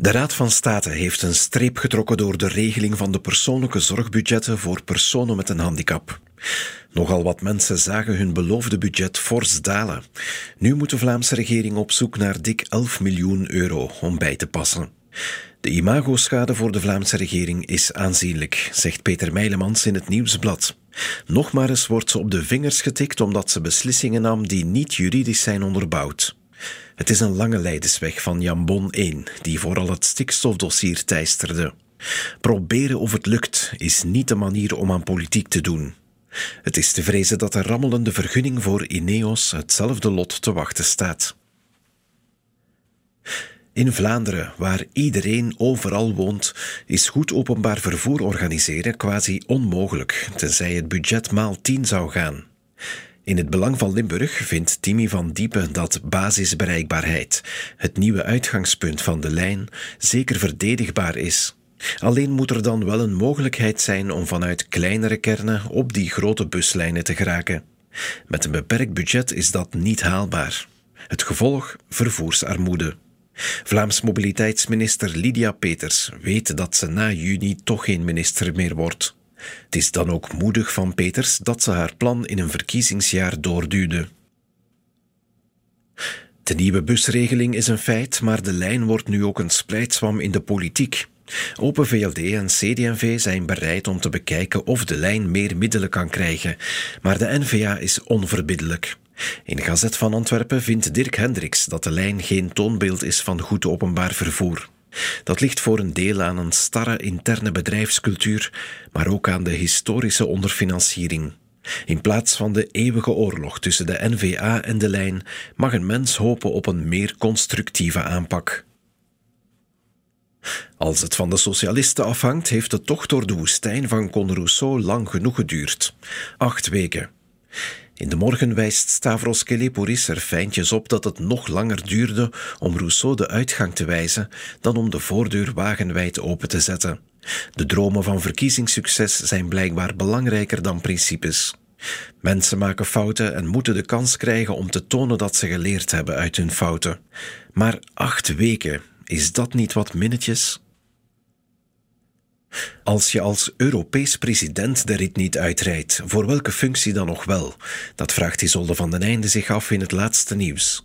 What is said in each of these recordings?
De Raad van State heeft een streep getrokken door de regeling van de persoonlijke zorgbudgetten voor personen met een handicap. Nogal wat mensen zagen hun beloofde budget fors dalen. Nu moet de Vlaamse regering op zoek naar dik 11 miljoen euro om bij te passen. De imagoschade voor de Vlaamse regering is aanzienlijk, zegt Peter Meilemans in het Nieuwsblad. Nog maar eens wordt ze op de vingers getikt omdat ze beslissingen nam die niet juridisch zijn onderbouwd. Het is een lange leidersweg van Jan Bon 1, die vooral het stikstofdossier teisterde. Proberen of het lukt is niet de manier om aan politiek te doen. Het is te vrezen dat de rammelende vergunning voor Ineos hetzelfde lot te wachten staat. In Vlaanderen, waar iedereen overal woont, is goed openbaar vervoer organiseren quasi onmogelijk, tenzij het budget maal 10 zou gaan. In het belang van Limburg vindt Timmy van Diepen dat basisbereikbaarheid, het nieuwe uitgangspunt van de lijn, zeker verdedigbaar is. Alleen moet er dan wel een mogelijkheid zijn om vanuit kleinere kernen op die grote buslijnen te geraken. Met een beperkt budget is dat niet haalbaar. Het gevolg vervoersarmoede. Vlaams mobiliteitsminister Lydia Peters weet dat ze na juni toch geen minister meer wordt. Het is dan ook moedig van Peters dat ze haar plan in een verkiezingsjaar doorduwde. De nieuwe busregeling is een feit, maar de lijn wordt nu ook een splijtswam in de politiek. Open VLD en CD&V zijn bereid om te bekijken of de lijn meer middelen kan krijgen, maar de NVA is onverbiddelijk. In Gazet van Antwerpen vindt Dirk Hendricks dat de lijn geen toonbeeld is van goed openbaar vervoer. Dat ligt voor een deel aan een starre interne bedrijfscultuur, maar ook aan de historische onderfinanciering. In plaats van de eeuwige oorlog tussen de NVA en de lijn mag een mens hopen op een meer constructieve aanpak. Als het van de socialisten afhangt, heeft de tocht door de woestijn van Con Rousseau lang genoeg geduurd. Acht weken. In de morgen wijst Stavros Kelepouris er fijntjes op dat het nog langer duurde om Rousseau de uitgang te wijzen dan om de voordeur wagenwijd open te zetten. De dromen van verkiezingssucces zijn blijkbaar belangrijker dan principes. Mensen maken fouten en moeten de kans krijgen om te tonen dat ze geleerd hebben uit hun fouten. Maar acht weken, is dat niet wat minnetjes? Als je als Europees president de rit niet uitrijdt, voor welke functie dan nog wel? Dat vraagt Isolde van den Einde zich af in het laatste nieuws.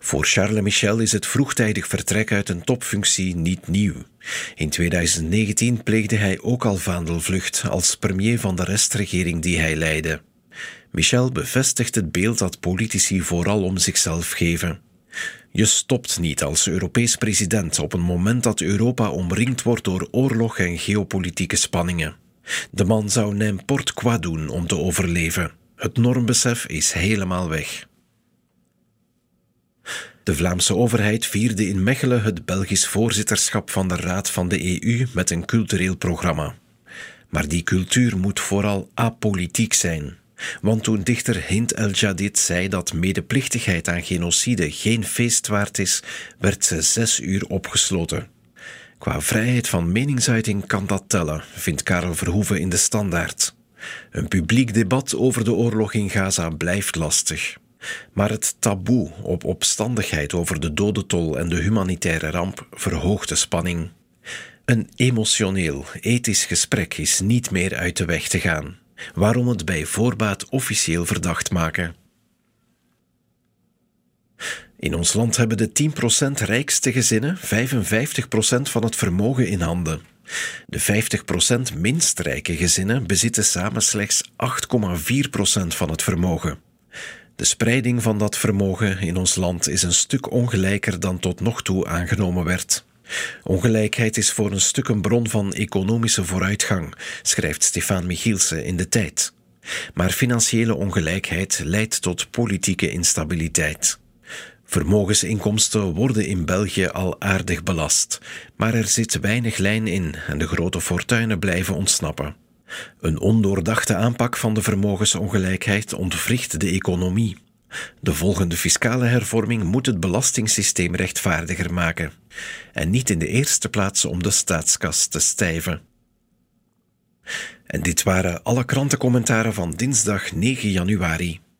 Voor Charles Michel is het vroegtijdig vertrek uit een topfunctie niet nieuw. In 2019 pleegde hij ook al vaandelvlucht als premier van de restregering die hij leidde. Michel bevestigt het beeld dat politici vooral om zichzelf geven. Je stopt niet als Europees president op een moment dat Europa omringd wordt door oorlog en geopolitieke spanningen. De man zou n'importe quoi doen om te overleven. Het normbesef is helemaal weg. De Vlaamse overheid vierde in Mechelen het Belgisch voorzitterschap van de Raad van de EU met een cultureel programma. Maar die cultuur moet vooral apolitiek zijn. Want toen dichter Hind el-Jadid zei dat medeplichtigheid aan genocide geen feest waard is, werd ze zes uur opgesloten. Qua vrijheid van meningsuiting kan dat tellen, vindt Karel Verhoeven in de Standaard. Een publiek debat over de oorlog in Gaza blijft lastig. Maar het taboe op opstandigheid over de dodentol en de humanitaire ramp verhoogt de spanning. Een emotioneel, ethisch gesprek is niet meer uit de weg te gaan. Waarom het bij voorbaat officieel verdacht maken? In ons land hebben de 10% rijkste gezinnen 55% van het vermogen in handen. De 50% minst rijke gezinnen bezitten samen slechts 8,4% van het vermogen. De spreiding van dat vermogen in ons land is een stuk ongelijker dan tot nog toe aangenomen werd. Ongelijkheid is voor een stuk een bron van economische vooruitgang, schrijft Stefan Michielsen in de tijd. Maar financiële ongelijkheid leidt tot politieke instabiliteit. Vermogensinkomsten worden in België al aardig belast, maar er zit weinig lijn in en de grote fortuinen blijven ontsnappen. Een ondoordachte aanpak van de vermogensongelijkheid ontwricht de economie. De volgende fiscale hervorming moet het belastingssysteem rechtvaardiger maken en niet in de eerste plaats om de staatskas te stijven. En dit waren alle krantencommentaren van dinsdag 9 januari.